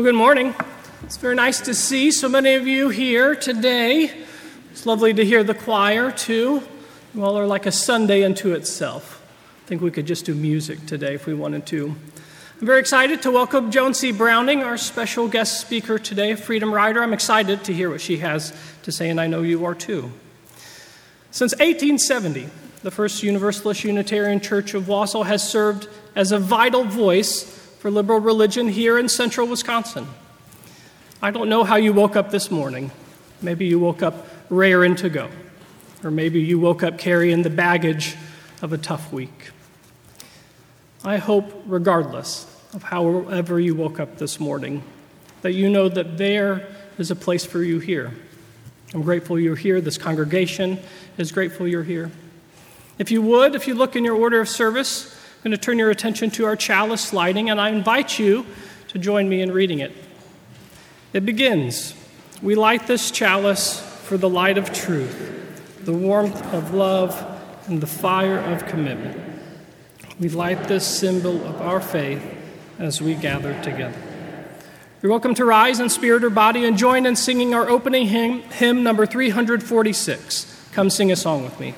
Well, good morning. It's very nice to see so many of you here today. It's lovely to hear the choir, too. You all are like a Sunday unto itself. I think we could just do music today if we wanted to. I'm very excited to welcome Joan C. Browning, our special guest speaker today, Freedom Rider. I'm excited to hear what she has to say, and I know you are too. Since 1870, the First Universalist Unitarian Church of Wausau has served as a vital voice for liberal religion here in central Wisconsin. I don't know how you woke up this morning. Maybe you woke up raring to go, or maybe you woke up carrying the baggage of a tough week. I hope, regardless of however you woke up this morning, that you know that there is a place for you here. I'm grateful you're here. This congregation is grateful you're here. If you would, if you look in your order of service, I'm going to turn your attention to our chalice lighting, and I invite you to join me in reading it. It begins We light this chalice for the light of truth, the warmth of love, and the fire of commitment. We light this symbol of our faith as we gather together. You're welcome to rise in spirit or body and join in singing our opening hymn, hymn number 346. Come sing a song with me.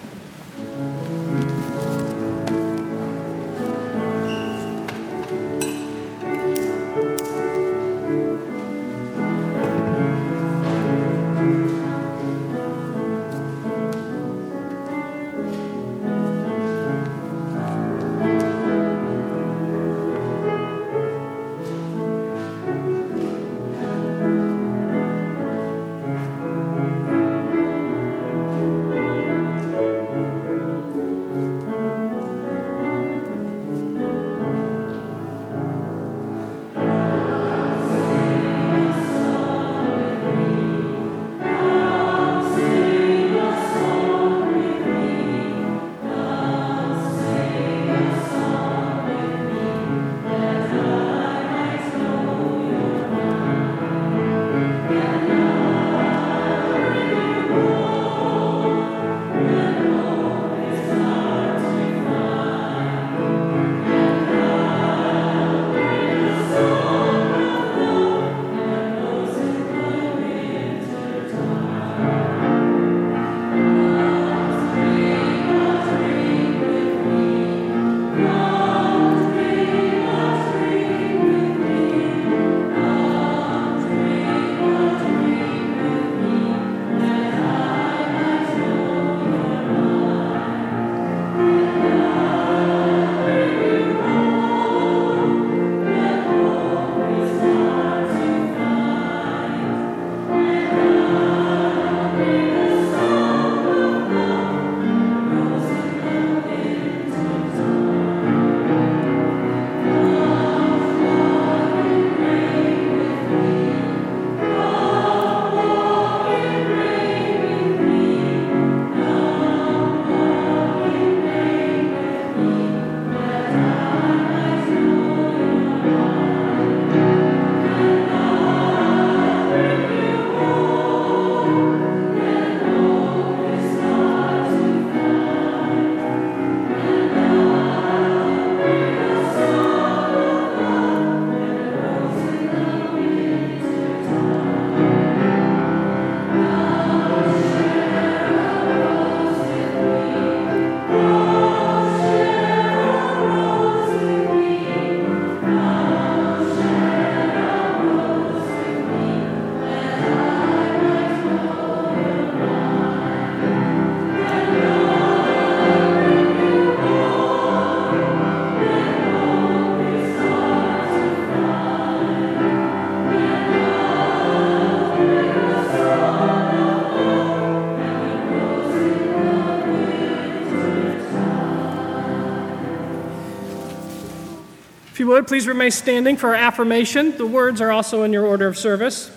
Would, please remain standing for our affirmation. The words are also in your order of service.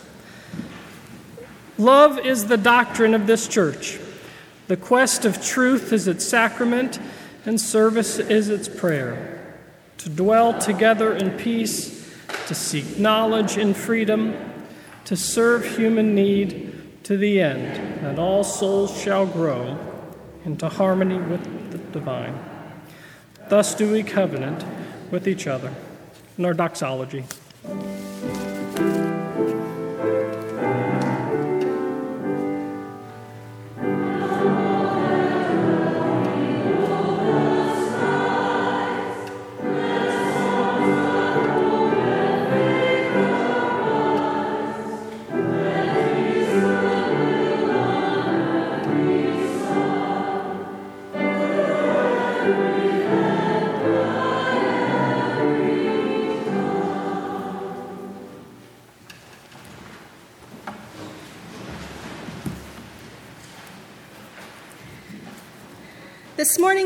Love is the doctrine of this church. The quest of truth is its sacrament, and service is its prayer. To dwell together in peace, to seek knowledge in freedom, to serve human need to the end, that all souls shall grow into harmony with the divine. Thus do we covenant with each other in our doxology.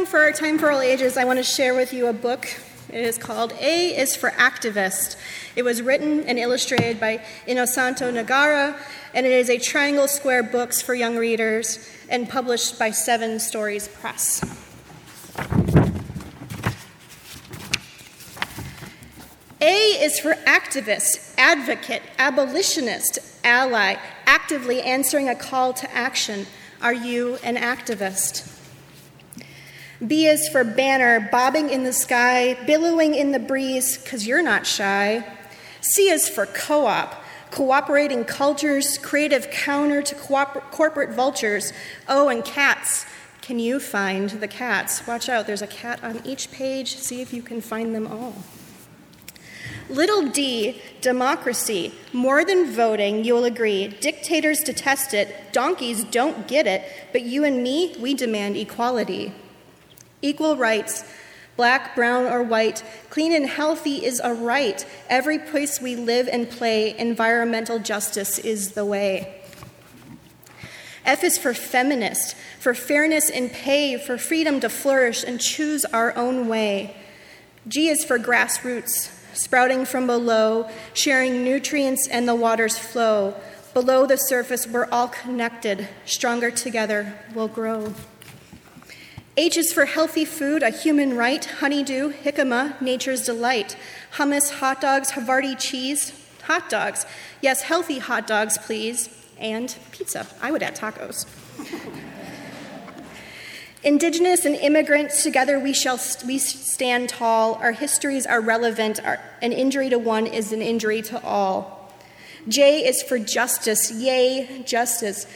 For our Time for All Ages, I want to share with you a book. It is called A is for Activist. It was written and illustrated by Innosanto Nagara, and it is a Triangle Square Books for young readers and published by Seven Stories Press. A is for activist, advocate, abolitionist, ally, actively answering a call to action. Are you an activist? B is for banner, bobbing in the sky, billowing in the breeze, because you're not shy. C is for co op, cooperating cultures, creative counter to corporate vultures. Oh, and cats. Can you find the cats? Watch out, there's a cat on each page. See if you can find them all. Little d, democracy. More than voting, you'll agree. Dictators detest it, donkeys don't get it, but you and me, we demand equality. Equal rights, black, brown, or white, clean and healthy is a right. Every place we live and play, environmental justice is the way. F is for feminist, for fairness in pay, for freedom to flourish and choose our own way. G is for grassroots, sprouting from below, sharing nutrients and the water's flow. Below the surface, we're all connected. Stronger together, we'll grow. H is for healthy food, a human right, honeydew, jicama, nature's delight. Hummus, hot dogs, Havarti cheese, hot dogs. Yes, healthy hot dogs, please. And pizza. I would add tacos. Indigenous and immigrants, together we shall we stand tall. Our histories are relevant. Our, an injury to one is an injury to all. J is for justice. Yay, justice.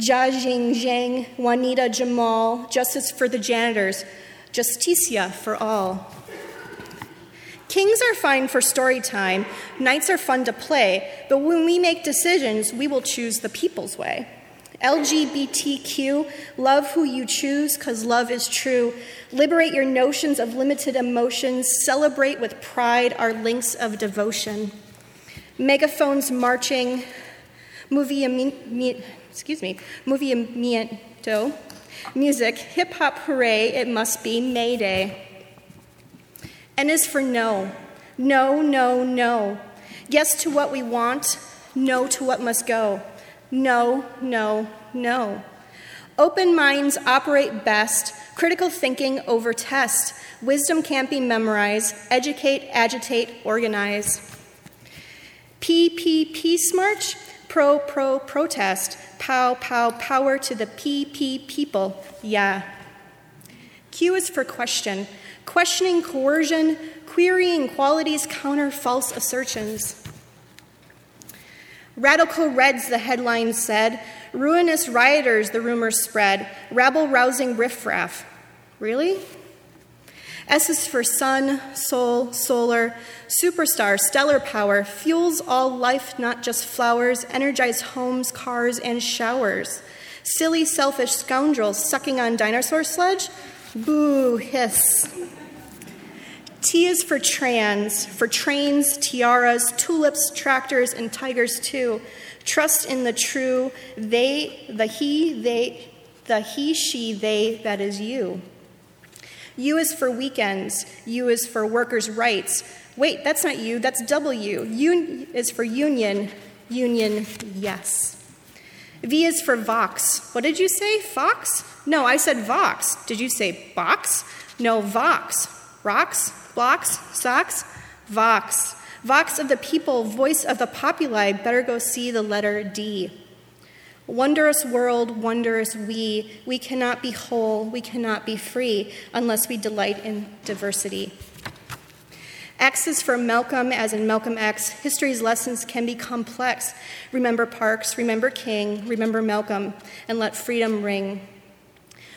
Jia Jing Zhang, Juanita Jamal, justice for the janitors. Justicia for all. Kings are fine for story time. Knights are fun to play. But when we make decisions, we will choose the people's way. LGBTQ, love who you choose because love is true. Liberate your notions of limited emotions. Celebrate with pride our links of devotion. Megaphones marching. Movie, excuse me, movimiento. Music, hip hop hooray, it must be May Day. N is for no. No, no, no. Yes to what we want, no to what must go. No, no, no. Open minds operate best, critical thinking over test. Wisdom can't be memorized. Educate, agitate, organize. P, P, peace march, pro, pro, protest. Pow, pow, power to the P, P, people. Yeah. Q is for question. Questioning coercion, querying qualities counter false assertions. Radical Reds, the headline said. Ruinous rioters, the rumors spread. Rabble rousing riffraff. Really? S is for sun, soul, solar, superstar, stellar power, fuels all life, not just flowers, energized homes, cars, and showers. Silly, selfish scoundrels sucking on dinosaur sludge? Boo, hiss. T is for trans, for trains, tiaras, tulips, tractors, and tigers too. Trust in the true, they, the he, they, the he, she, they, that is you. U is for weekends. U is for workers' rights. Wait, that's not you, that's W. U is for union. Union, yes. V is for Vox. What did you say? Fox? No, I said Vox. Did you say box? No, Vox. Rocks? Blocks, socks, vox. Vox of the people, voice of the populi, better go see the letter D. Wondrous world, wondrous we. We cannot be whole, we cannot be free unless we delight in diversity. X is for Malcolm, as in Malcolm X. History's lessons can be complex. Remember Parks, remember King, remember Malcolm, and let freedom ring.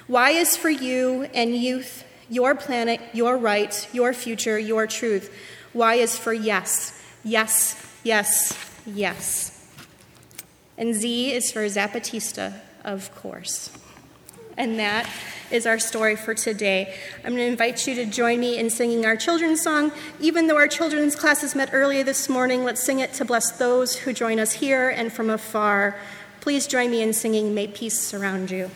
Y is for you and youth your planet, your rights, your future, your truth. Y is for yes, yes, yes, yes. And Z is for Zapatista, of course. And that is our story for today. I'm going to invite you to join me in singing our children's song. Even though our children's classes met earlier this morning, let's sing it to bless those who join us here and from afar. Please join me in singing May Peace Surround You.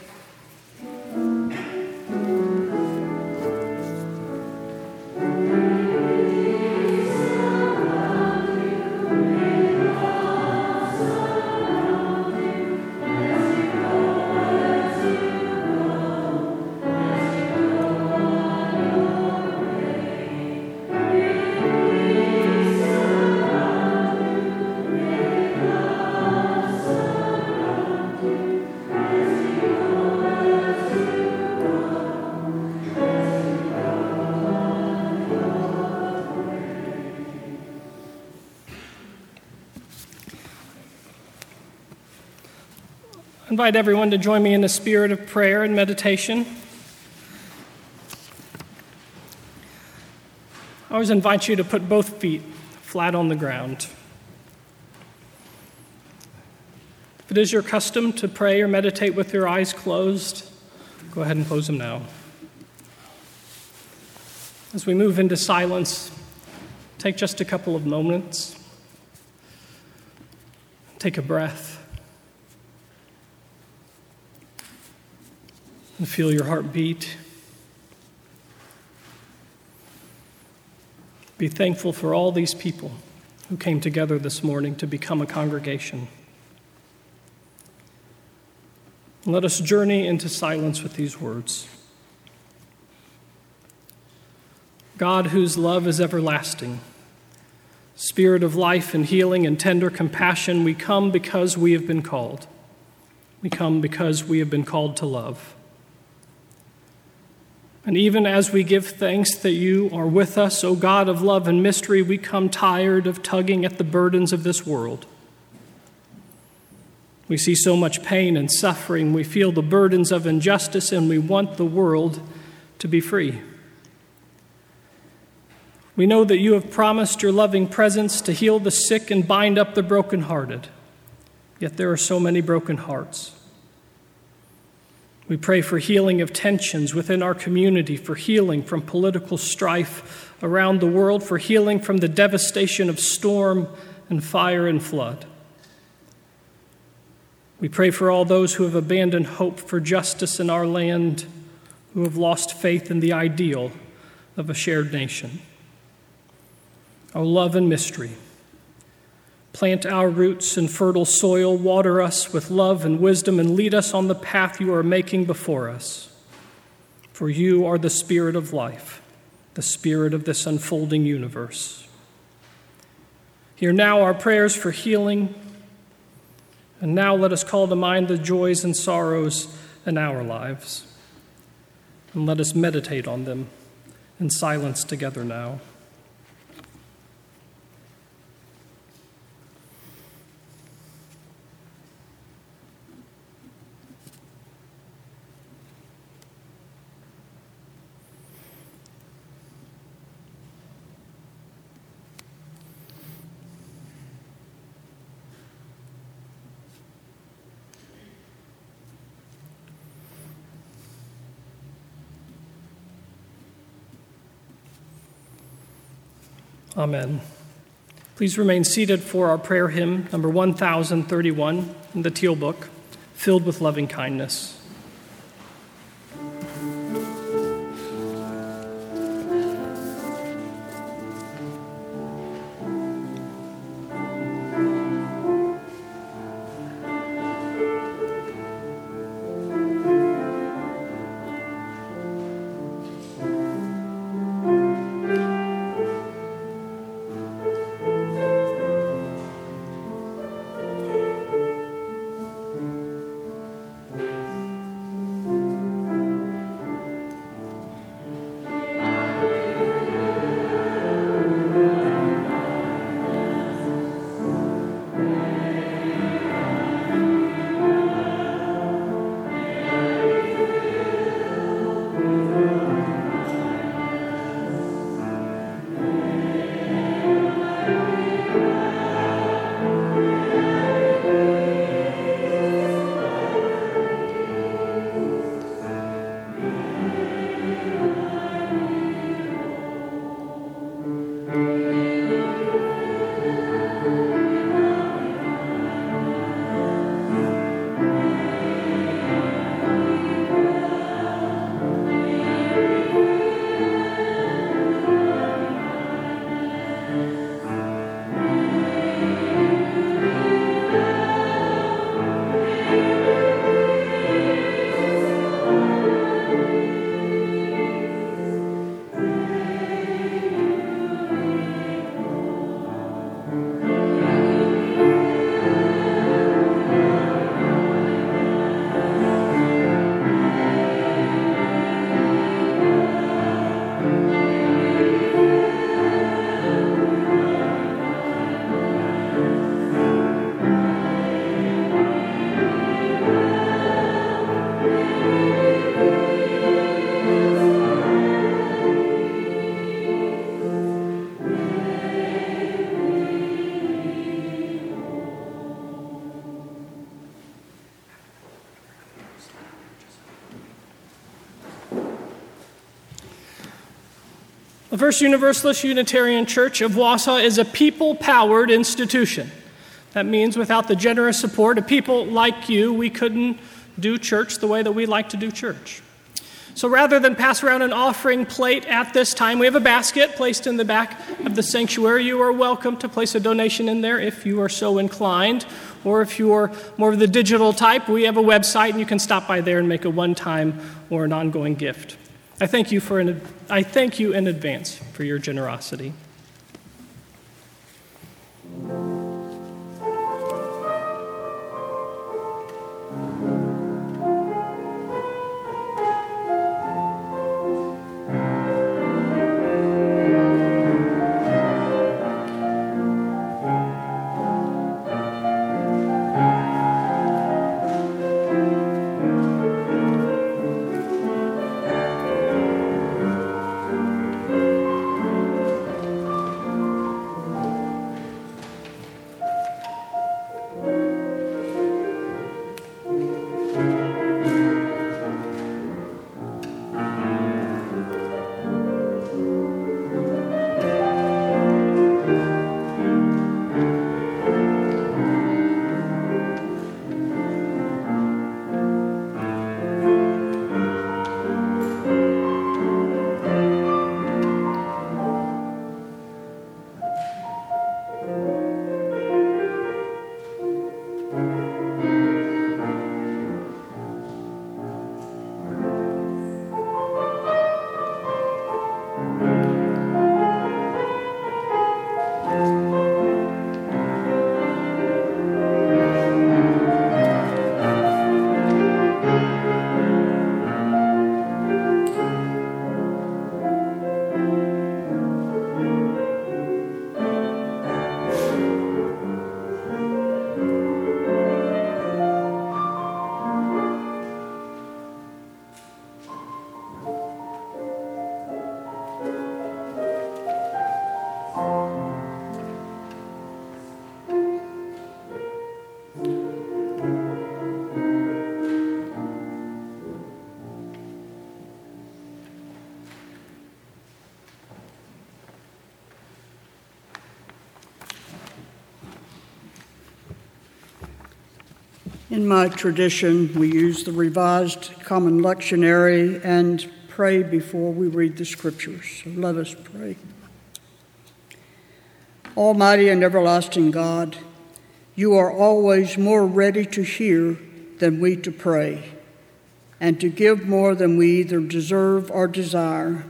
Invite everyone to join me in a spirit of prayer and meditation. I always invite you to put both feet flat on the ground. If it is your custom to pray or meditate with your eyes closed, go ahead and close them now. As we move into silence, take just a couple of moments. Take a breath. And feel your heart beat. Be thankful for all these people who came together this morning to become a congregation. Let us journey into silence with these words. God, whose love is everlasting, Spirit of life and healing and tender compassion, we come because we have been called. We come because we have been called to love. And even as we give thanks that you are with us, O God of love and mystery, we come tired of tugging at the burdens of this world. We see so much pain and suffering. We feel the burdens of injustice, and we want the world to be free. We know that you have promised your loving presence to heal the sick and bind up the brokenhearted. Yet there are so many broken hearts. We pray for healing of tensions within our community, for healing from political strife around the world, for healing from the devastation of storm and fire and flood. We pray for all those who have abandoned hope for justice in our land, who have lost faith in the ideal of a shared nation. O love and mystery, plant our roots in fertile soil, water us with love and wisdom, and lead us on the path you are making before us. For you are the spirit of life, the spirit of this unfolding universe. Hear now our prayers for healing and now let us call to mind the joys and sorrows in our lives. And let us meditate on them in silence together now. Amen. Please remain seated for our prayer hymn, number 1031 in the Teal Book, Filled with Loving Kindness. The First Universalist Unitarian Church of Wausau is a people powered institution. That means without the generous support of people like you, we couldn't do church the way that we like to do church. So rather than pass around an offering plate at this time, we have a basket placed in the back of the sanctuary. You are welcome to place a donation in there if you are so inclined. Or if you are more of the digital type, we have a website and you can stop by there and make a one time or an ongoing gift. I thank you, for an, I thank you in advance for your generosity. In my tradition, we use the Revised Common Lectionary and pray before we read the scriptures. So let us pray. Almighty and everlasting God, you are always more ready to hear than we to pray, and to give more than we either deserve or desire.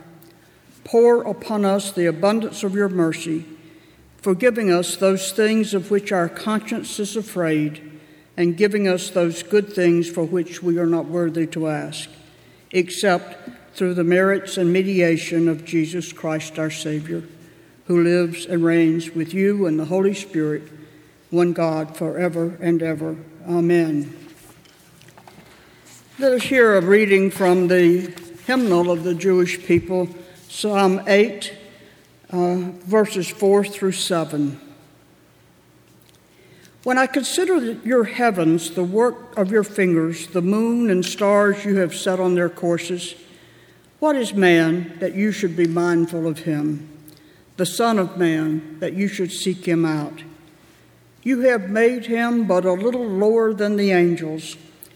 Pour upon us the abundance of your mercy, forgiving us those things of which our conscience is afraid and giving us those good things for which we are not worthy to ask, except through the merits and mediation of Jesus Christ our Savior, who lives and reigns with you and the Holy Spirit, one God, forever and ever. Amen. Let us hear a reading from the hymnal of the Jewish people, Psalm 8, uh, verses 4 through 7. When I consider your heavens, the work of your fingers, the moon and stars you have set on their courses, what is man that you should be mindful of him? The Son of Man that you should seek him out? You have made him but a little lower than the angels.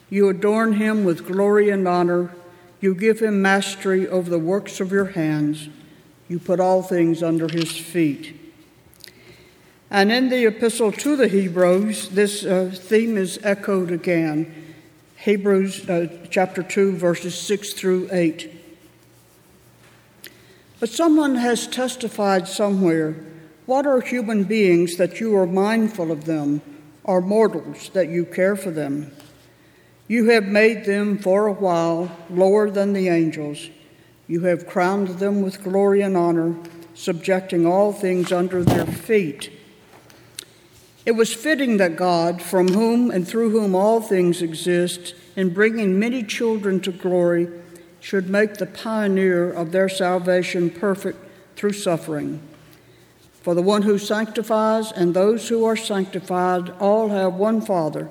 You adorn him with glory and honor. You give him mastery over the works of your hands. You put all things under his feet. And in the epistle to the Hebrews, this uh, theme is echoed again. Hebrews uh, chapter 2, verses 6 through 8. But someone has testified somewhere what are human beings that you are mindful of them, or mortals that you care for them? You have made them for a while lower than the angels. You have crowned them with glory and honor, subjecting all things under their feet it was fitting that God, from whom and through whom all things exist, in bringing many children to glory, should make the pioneer of their salvation perfect through suffering. For the one who sanctifies and those who are sanctified all have one Father.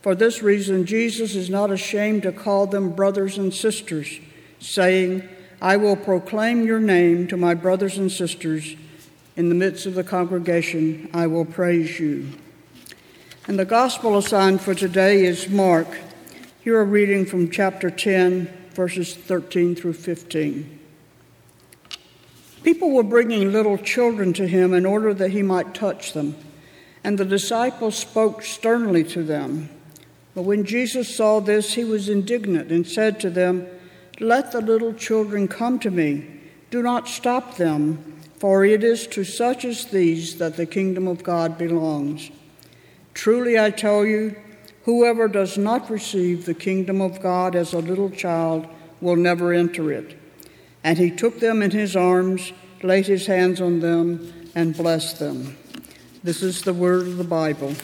For this reason, Jesus is not ashamed to call them brothers and sisters, saying, I will proclaim your name to my brothers and sisters. In the midst of the congregation, I will praise you. And the gospel assigned for today is Mark. Here a reading from chapter 10, verses 13 through 15. People were bringing little children to him in order that he might touch them, and the disciples spoke sternly to them. But when Jesus saw this, he was indignant and said to them, Let the little children come to me. Do not stop them, for it is to such as these that the kingdom of God belongs. Truly I tell you, whoever does not receive the kingdom of God as a little child will never enter it. And he took them in his arms, laid his hands on them, and blessed them. This is the word of the Bible.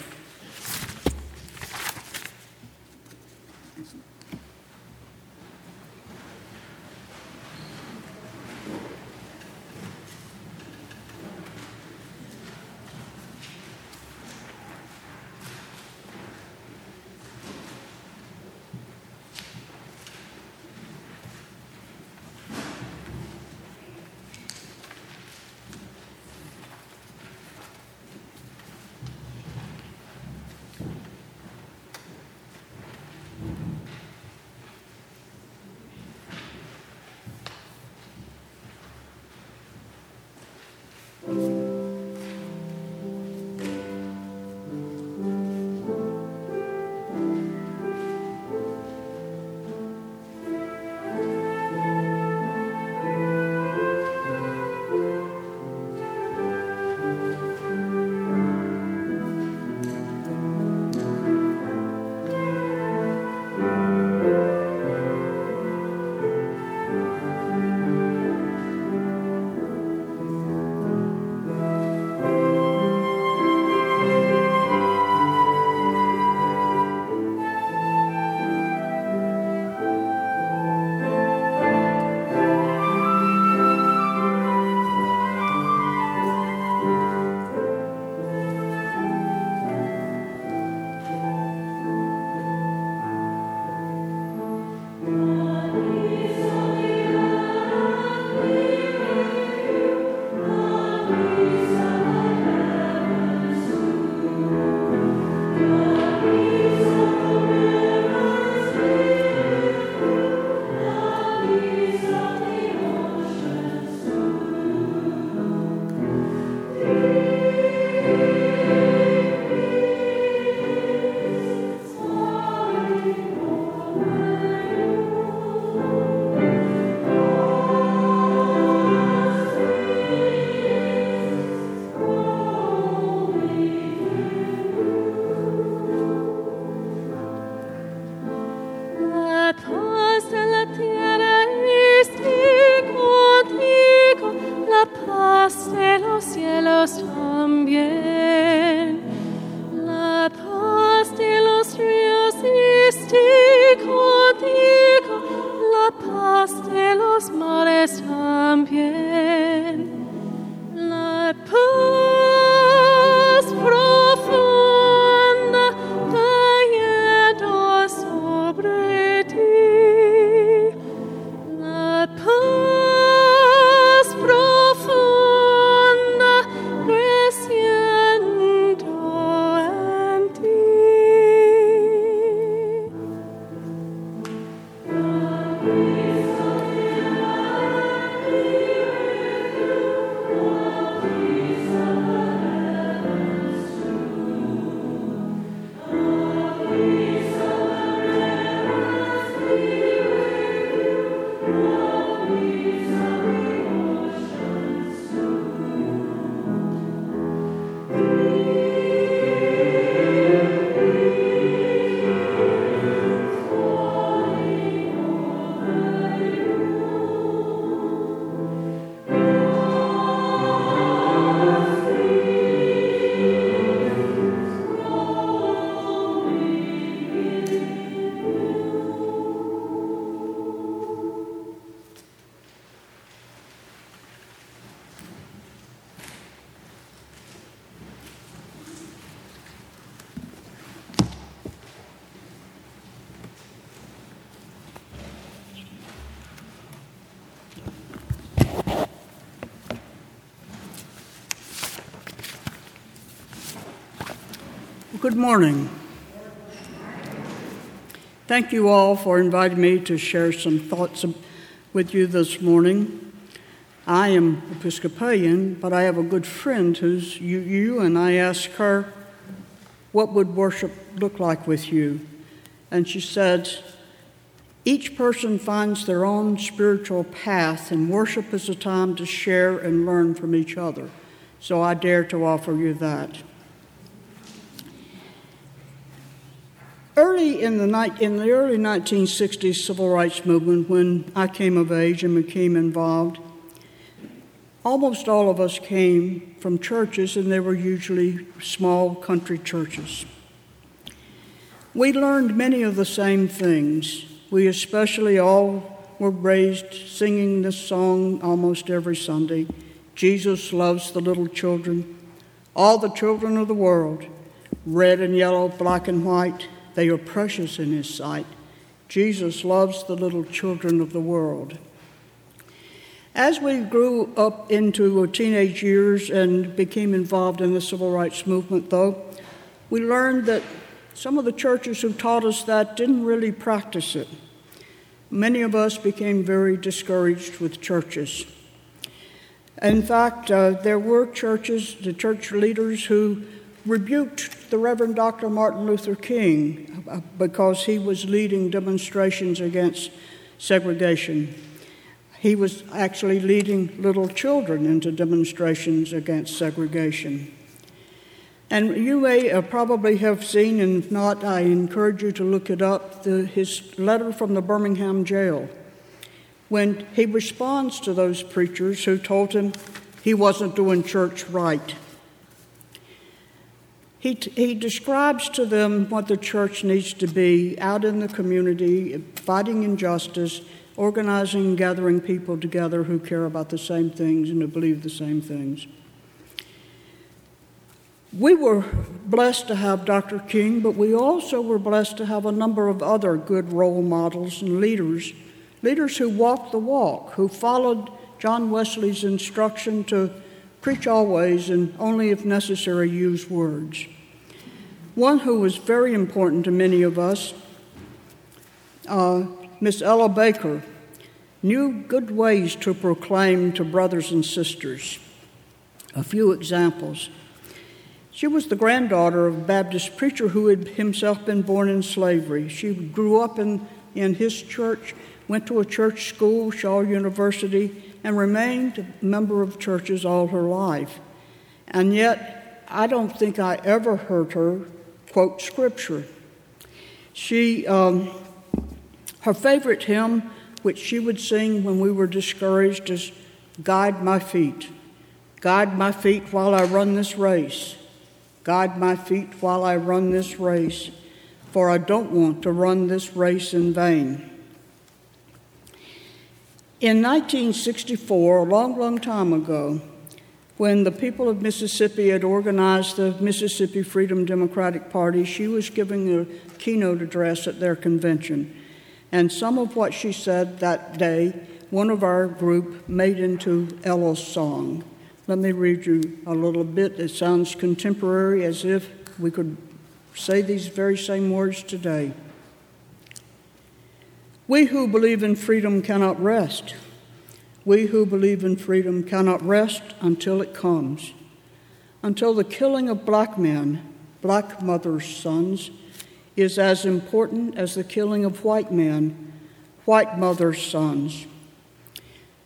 Good morning. Thank UU all for inviting me to share some thoughts with you this morning. I am Episcopalian, but I have a good friend who's you, and I asked her, What would worship look like with you? And she said, Each person finds their own spiritual path, and worship is a time to share and learn from each other. So I dare to offer you that. Early in the, night, in the early 1960s civil rights movement, when I came of age and became involved, almost all of us came from churches, and they were usually small country churches. We learned many of the same things. We especially all were raised singing this song almost every Sunday Jesus loves the little children, all the children of the world, red and yellow, black and white they are precious in His sight. Jesus loves the little children of the world. As we grew up into teenage years and became involved in the civil rights movement, though, we learned that some of the churches who taught us that didn't really practice it. Many of us became very discouraged with churches. In fact, uh, there were churches, the church leaders who rebuked the Reverend Dr. Martin Luther King uh, because he was leading demonstrations against segregation. He was actually leading little children into demonstrations against segregation. And you may uh, probably have seen, and if not, I encourage you to look it up, the, his letter from the Birmingham jail, when he responds to those preachers who told him he wasn't doing church right. He, he describes to them what the church needs to be out in the community, fighting injustice, organizing gathering people together who care about the same things and who believe the same things. We were blessed to have Dr. King, but we also were blessed to have a number of other good role models and leaders, leaders who walked the walk, who followed John Wesley's instruction to preach always and only if necessary use words. One who was very important to many of us, uh, Miss Ella Baker, knew good ways to proclaim to brothers and sisters. A few examples. She was the granddaughter of a Baptist preacher who had himself been born in slavery. She grew up in, in his church, went to a church school, Shaw University, and remained a member of churches all her life. And yet, I don't think I ever heard her quote scripture. She, um, her favorite hymn, which she would sing when we were discouraged, is Guide My Feet. Guide my feet while I run this race. Guide my feet while I run this race, for I don't want to run this race in vain. In 1964, a long, long time ago, when the people of Mississippi had organized the Mississippi Freedom Democratic Party, she was giving a keynote address at their convention. And some of what she said that day, one of our group made into Ella's song. Let me read you a little bit. It sounds contemporary as if we could say these very same words today. We who believe in freedom cannot rest. We who believe in freedom cannot rest until it comes, until the killing of black men, black mothers' sons, is as important as the killing of white men, white mothers' sons.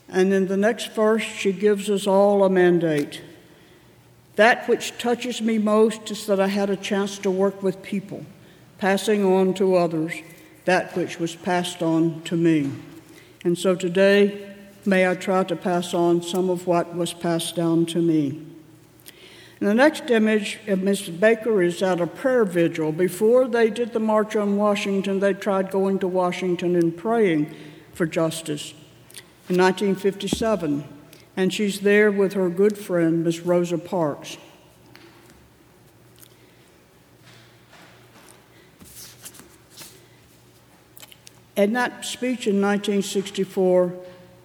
And in the next verse, she gives us all a mandate. That which touches me most is that I had a chance to work with people, passing on to others that which was passed on to me. And so today, may I try to pass on some of what was passed down to me. And the next image of Miss Baker is at a prayer vigil. Before they did the March on Washington, they tried going to Washington and praying for justice in 1957. And she's there with her good friend, Miss Rosa Parks. In that speech in 1964,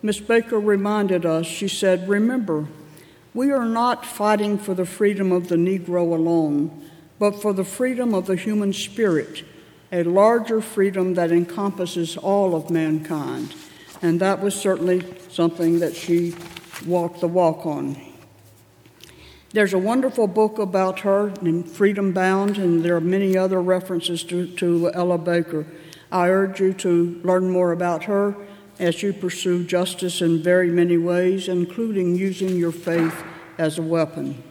Miss Baker reminded us, she said, Remember, we are not fighting for the freedom of the Negro alone. but for the freedom of the human spirit, a larger freedom that encompasses all of mankind. And that was certainly something that she walked the walk on. There's a wonderful book about her named Freedom Bound, and there are many other references to, to Ella Baker. I urge you to learn more about her as you pursue justice in very many ways, including using your faith as a weapon.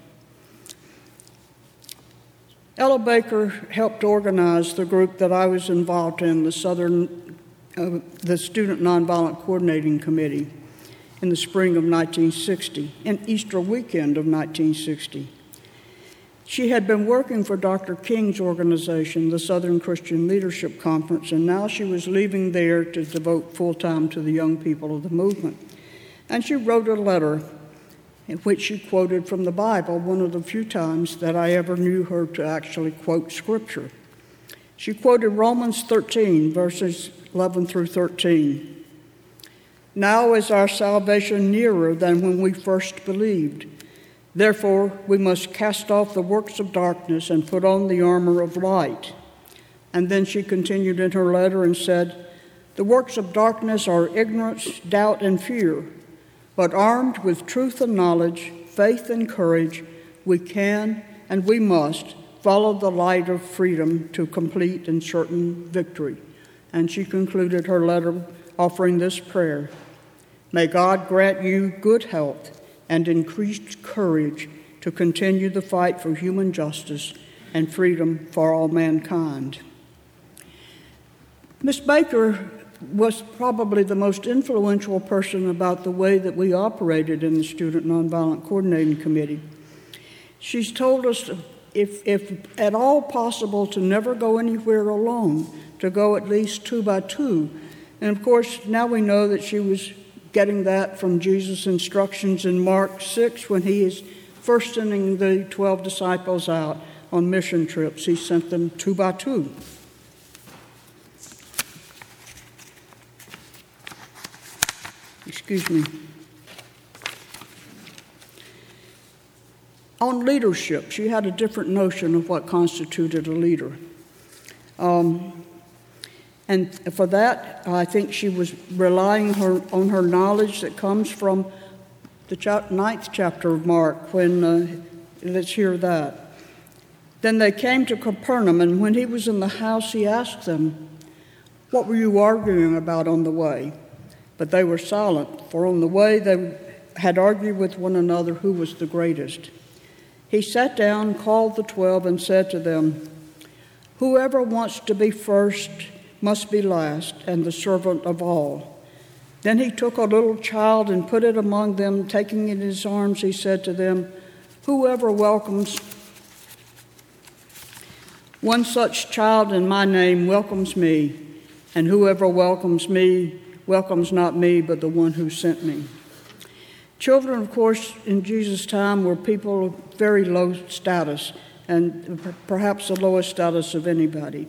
Ella Baker helped organize the group that I was involved in, the Southern, uh, the Student Nonviolent Coordinating Committee in the spring of 1960, and Easter weekend of 1960. She had been working for Dr. King's organization, the Southern Christian Leadership Conference, and now she was leaving there to devote full time to the young people of the movement. And she wrote a letter in which she quoted from the Bible, one of the few times that I ever knew her to actually quote Scripture. She quoted Romans 13, verses 11 through 13. Now is our salvation nearer than when we first believed. Therefore, we must cast off the works of darkness and put on the armor of light. And then she continued in her letter and said, The works of darkness are ignorance, doubt, and fear. But armed with truth and knowledge, faith and courage, we can and we must follow the light of freedom to complete and certain victory. And she concluded her letter offering this prayer May God grant you good health and increased courage to continue the fight for human justice and freedom for all mankind. Miss Baker was probably the most influential person about the way that we operated in the Student Nonviolent Coordinating Committee. She's told us, if, if at all possible, to never go anywhere alone, to go at least two by two. And of course, now we know that she was getting that from Jesus' instructions in Mark 6 when he is first sending the 12 disciples out on mission trips. He sent them two by two. Excuse me. On leadership, she had a different notion of what constituted a leader. Um, and for that, I think she was relying her, on her knowledge that comes from the ninth chapter of Mark, when, uh, let's hear that. Then they came to Capernaum, and when he was in the house, he asked them, What were you arguing about on the way? But they were silent, for on the way they had argued with one another who was the greatest. He sat down, called the twelve, and said to them, Whoever wants to be first, must be last and the servant of all. Then he took a little child and put it among them. Taking it in his arms, he said to them, Whoever welcomes one such child in my name welcomes me, and whoever welcomes me welcomes not me, but the one who sent me. Children, of course, in Jesus' time were people of very low status, and perhaps the lowest status of anybody.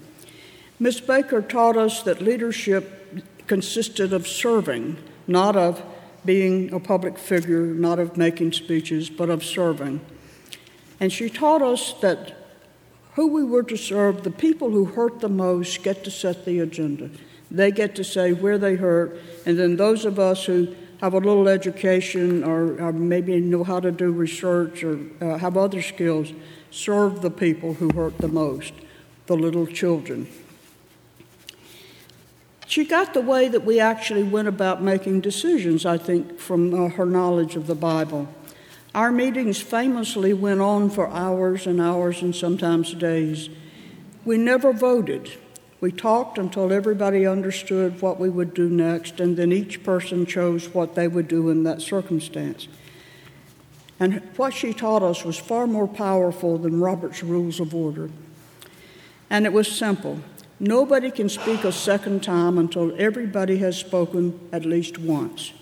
Miss Baker taught us that leadership consisted of serving, not of being a public figure, not of making speeches, but of serving. And she taught us that who we were to serve, the people who hurt the most, get to set the agenda. They get to say where they hurt, and then those of us who have a little education or, or maybe know how to do research or uh, have other skills serve the people who hurt the most, the little children. She got the way that we actually went about making decisions, I think, from uh, her knowledge of the Bible. Our meetings famously went on for hours and hours and sometimes days. We never voted. We talked until everybody understood what we would do next, and then each person chose what they would do in that circumstance. And what she taught us was far more powerful than Robert's Rules of Order. And it was simple Nobody can speak a second time until everybody has spoken at least once.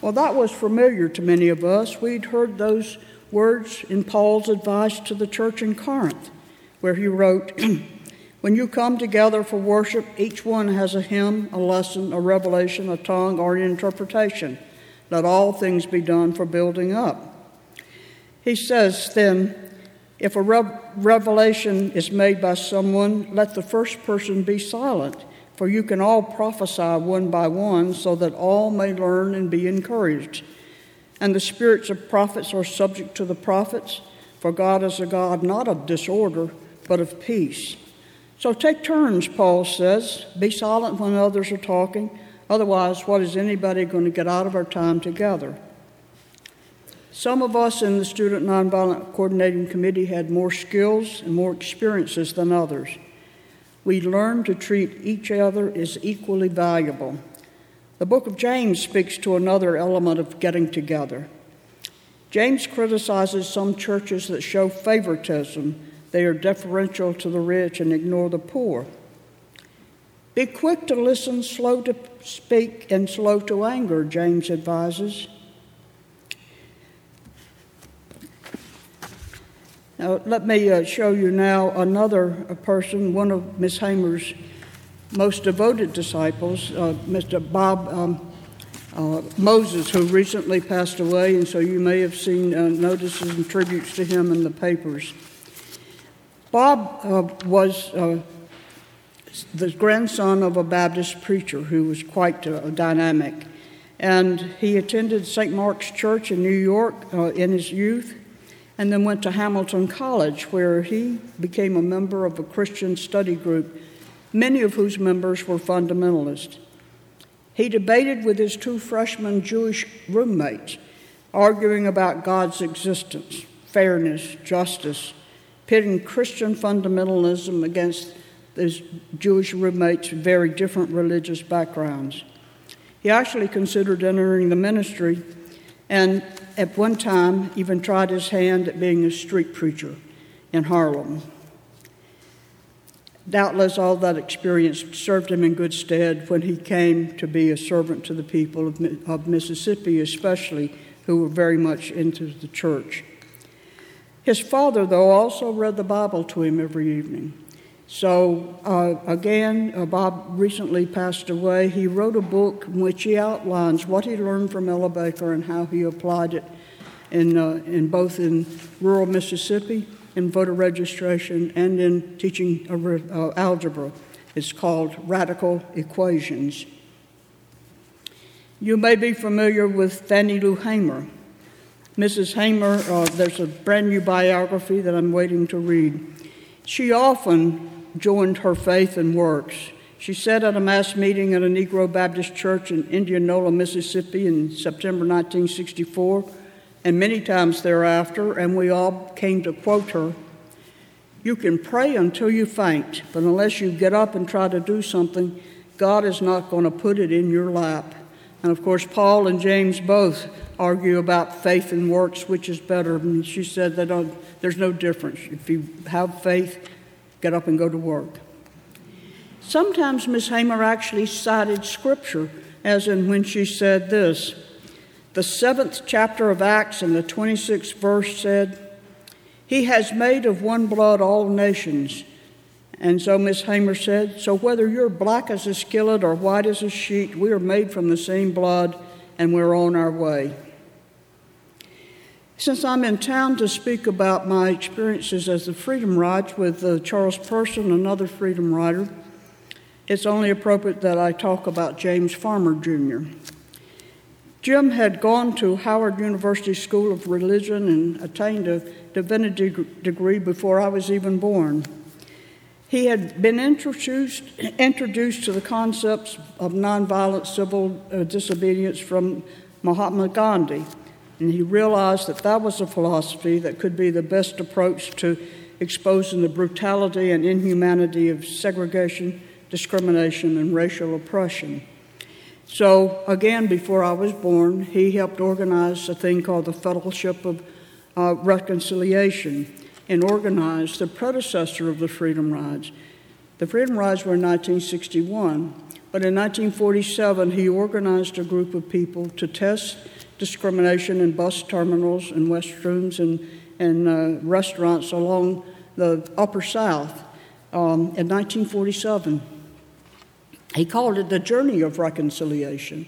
Well, that was familiar to many of us. We'd heard those words in Paul's advice to the church in Corinth, where he wrote, When you come together for worship, each one has a hymn, a lesson, a revelation, a tongue, or an interpretation. Let all things be done for building up. He says then, If a revelation is made by someone, let the first person be silent, for you can all prophesy one by one, so that all may learn and be encouraged. And the spirits of prophets are subject to the prophets, for God is a God not of disorder, but of peace. So take turns, Paul says. Be silent when others are talking. Otherwise, what is anybody going to get out of our time together? Some of us in the Student Nonviolent Coordinating Committee had more skills and more experiences than others. We learned to treat each other as equally valuable. The book of James speaks to another element of getting together. James criticizes some churches that show favoritism. They are deferential to the rich and ignore the poor. Be quick to listen, slow to speak, and slow to anger, James advises. Now, let me uh, show you now another person, one of Miss Hamer's most devoted disciples, uh, Mr. Bob um, uh, Moses, who recently passed away, and so you may have seen uh, notices and tributes to him in the papers. Bob uh, was uh, the grandson of a Baptist preacher who was quite dynamic, and he attended St. Mark's Church in New York in his youth and then went to Hamilton College, where he became a member of a Christian study group, many of whose members were fundamentalists. He debated with his two freshman Jewish roommates, arguing about God's existence, fairness, justice, pitting Christian fundamentalism against his Jewish roommates' very different religious backgrounds. He actually considered entering the ministry and at one time even tried his hand at being a street preacher in Harlem. Doubtless, all that experience served him in good stead when he came to be a servant to the people of, of Mississippi, especially who were very much into the church. His father, though, also read the Bible to him every evening. So, uh, again, uh, Bob recently passed away. He wrote a book in which he outlines what he learned from Ella Baker and how he applied it in, uh, in both in rural Mississippi in voter registration and in teaching uh, algebra. It's called Radical Equations. You may be familiar with Fannie Lou Hamer. Mrs. Hamer, uh, there's a brand new biography that I'm waiting to read. She often joined her faith and works. She said at a mass meeting at a Negro Baptist church in Indianola, Mississippi in September 1964, and many times thereafter, and we all came to quote her You can pray until you faint, but unless you get up and try to do something, God is not going to put it in your lap. And of course, Paul and James both argue about faith and works, which is better. And she said that there's no difference. If you have faith, get up and go to work. Sometimes Miss Hamer actually cited scripture, as in when she said this The seventh chapter of Acts and the 26th verse said, He has made of one blood all nations. And so Miss Hamer said, So whether you're black as a skillet or white as a sheet, we are made from the same blood and we're on our way. Since I'm in town to speak about my experiences as a Freedom rider with uh, Charles Person, another Freedom Rider, it's only appropriate that I talk about James Farmer Jr. Jim had gone to Howard University School of Religion and attained a divinity degree before I was even born. He had been introduced, introduced to the concepts of nonviolent civil uh, disobedience from Mahatma Gandhi and he realized that that was a philosophy that could be the best approach to exposing the brutality and inhumanity of segregation, discrimination, and racial oppression. So, again, before I was born, he helped organize a thing called the Fellowship of uh, Reconciliation and organized the predecessor of the Freedom Rides. The Freedom Rides were in 1961, but in 1947 he organized a group of people to test discrimination in bus terminals and restrooms and, and uh, restaurants along the Upper South um, in 1947. He called it the Journey of Reconciliation.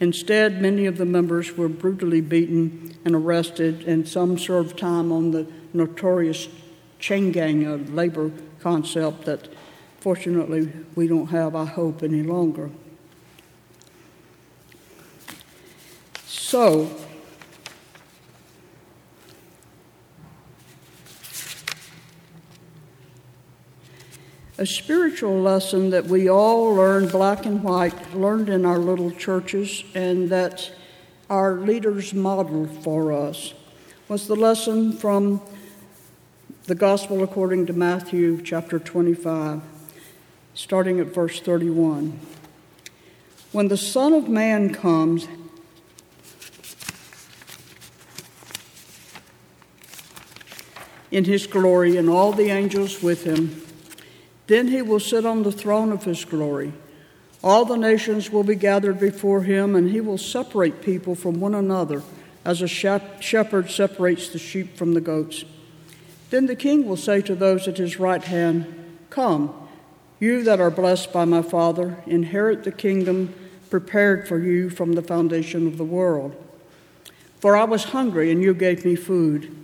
Instead, many of the members were brutally beaten and arrested, and some served time on the notorious chain gang of labor concept that fortunately we don't have, I hope, any longer. So, a spiritual lesson that we all learned, black and white, learned in our little churches, and that our leaders modeled for us, was the lesson from the Gospel according to Matthew chapter 25, starting at verse 31. When the Son of Man comes, in his glory and all the angels with him, then he will sit on the throne of his glory. All the nations will be gathered before him, and he will separate people from one another, as a shepherd separates the sheep from the goats. Then the king will say to those at his right hand, Come, you that are blessed by my Father, inherit the kingdom prepared for you from the foundation of the world. For I was hungry, and you gave me food.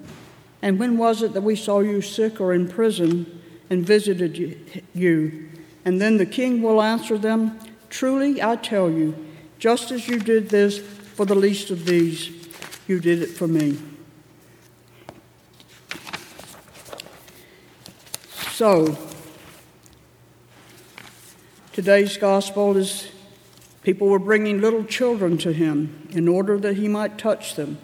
And when was it that we saw you sick or in prison? and visited you. And then the king will answer them Truly, I tell you, just as you did this for the least of these, you did it for me. So, today's gospel is people were bringing little children to him in order that he might touch them.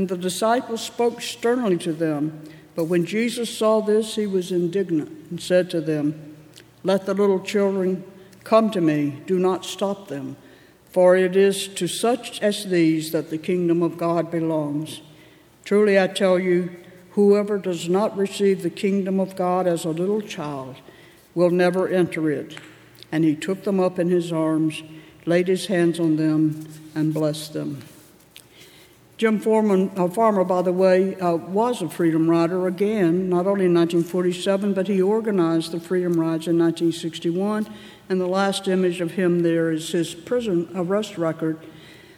And the disciples spoke sternly to them. But when Jesus saw this, he was indignant and said to them, Let the little children come to me, do not stop them, for it is to such as these that the kingdom of God belongs. Truly I tell you, whoever does not receive the kingdom of God as a little child will never enter it. And he took them up in his arms, laid his hands on them, and blessed them. Jim Foreman, uh, Farmer, by the way, uh, was a freedom rider again, not only in 1947, but he organized the freedom rides in 1961. And the last image of him there is his prison arrest record.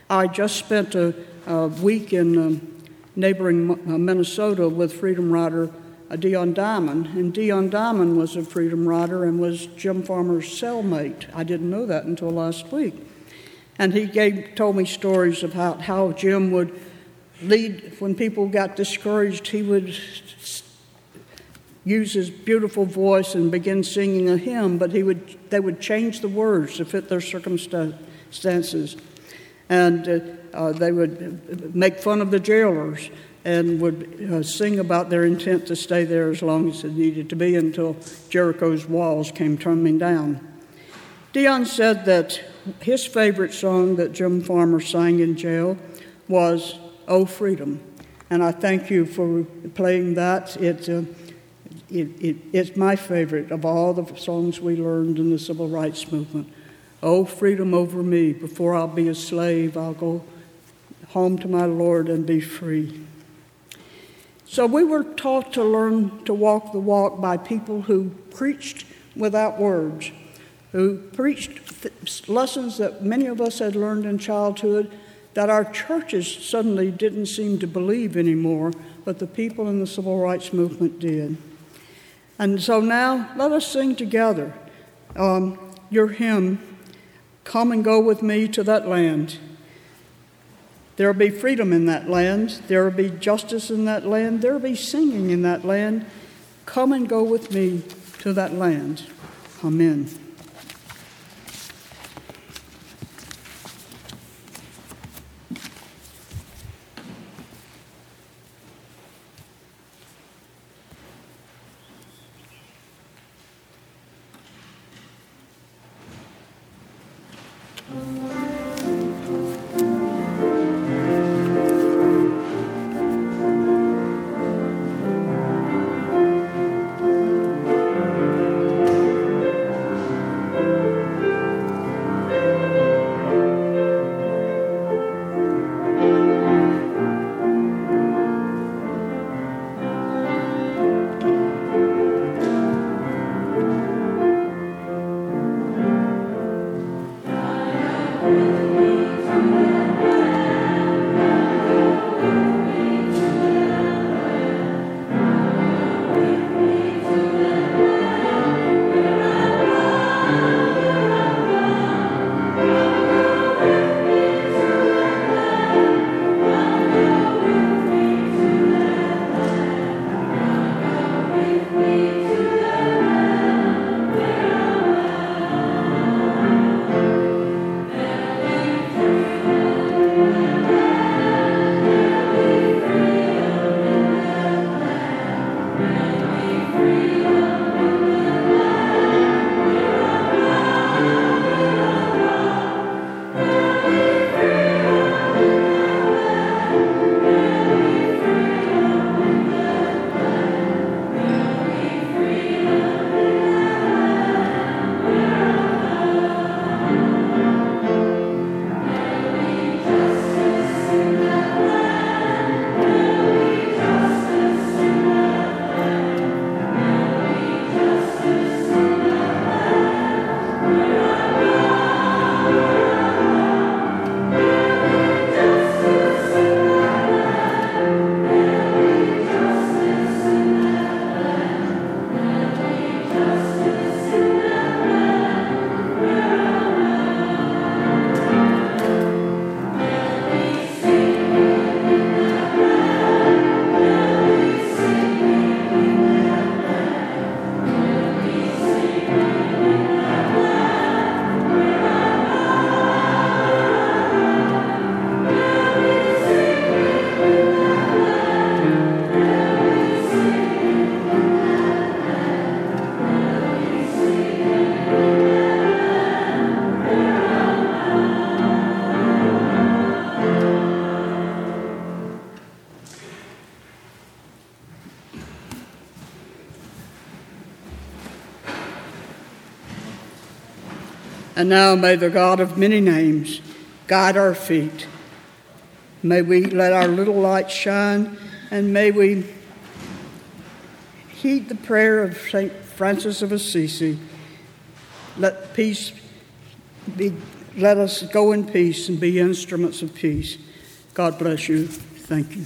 I just spent a, a week in um, neighboring uh, Minnesota with freedom rider uh, Dion Diamond, and Dion Diamond was a freedom rider and was Jim Farmer's cellmate. I didn't know that until last week. And he gave, told me stories about how Jim would lead, when people got discouraged, he would use his beautiful voice and begin singing a hymn, but he would, they would change the words to fit their circumstances. And uh, uh, they would make fun of the jailers and would uh, sing about their intent to stay there as long as it needed to be until Jericho's walls came tumbling down. Dion said that his favorite song that Jim Farmer sang in jail was Oh Freedom. And I thank you for playing that. It, uh, it, it, it's my favorite of all the songs we learned in the civil rights movement. Oh, freedom over me. Before I'll be a slave, I'll go home to my Lord and be free. So we were taught to learn to walk the walk by people who preached without words, who preached th- lessons that many of us had learned in childhood that our churches suddenly didn't seem to believe anymore, but the people in the civil rights movement did. And so now let us sing together um, your hymn, Come and Go with Me to That Land. There will be freedom in that land. There will be justice in that land. There will be singing in that land. Come and go with me to that land. Amen. And now may the God of many names guide our feet. May we let our little light shine, and may we heed the prayer of St. Francis of Assisi. Let peace be, let us go in peace and be instruments of peace. God bless you. Thank you.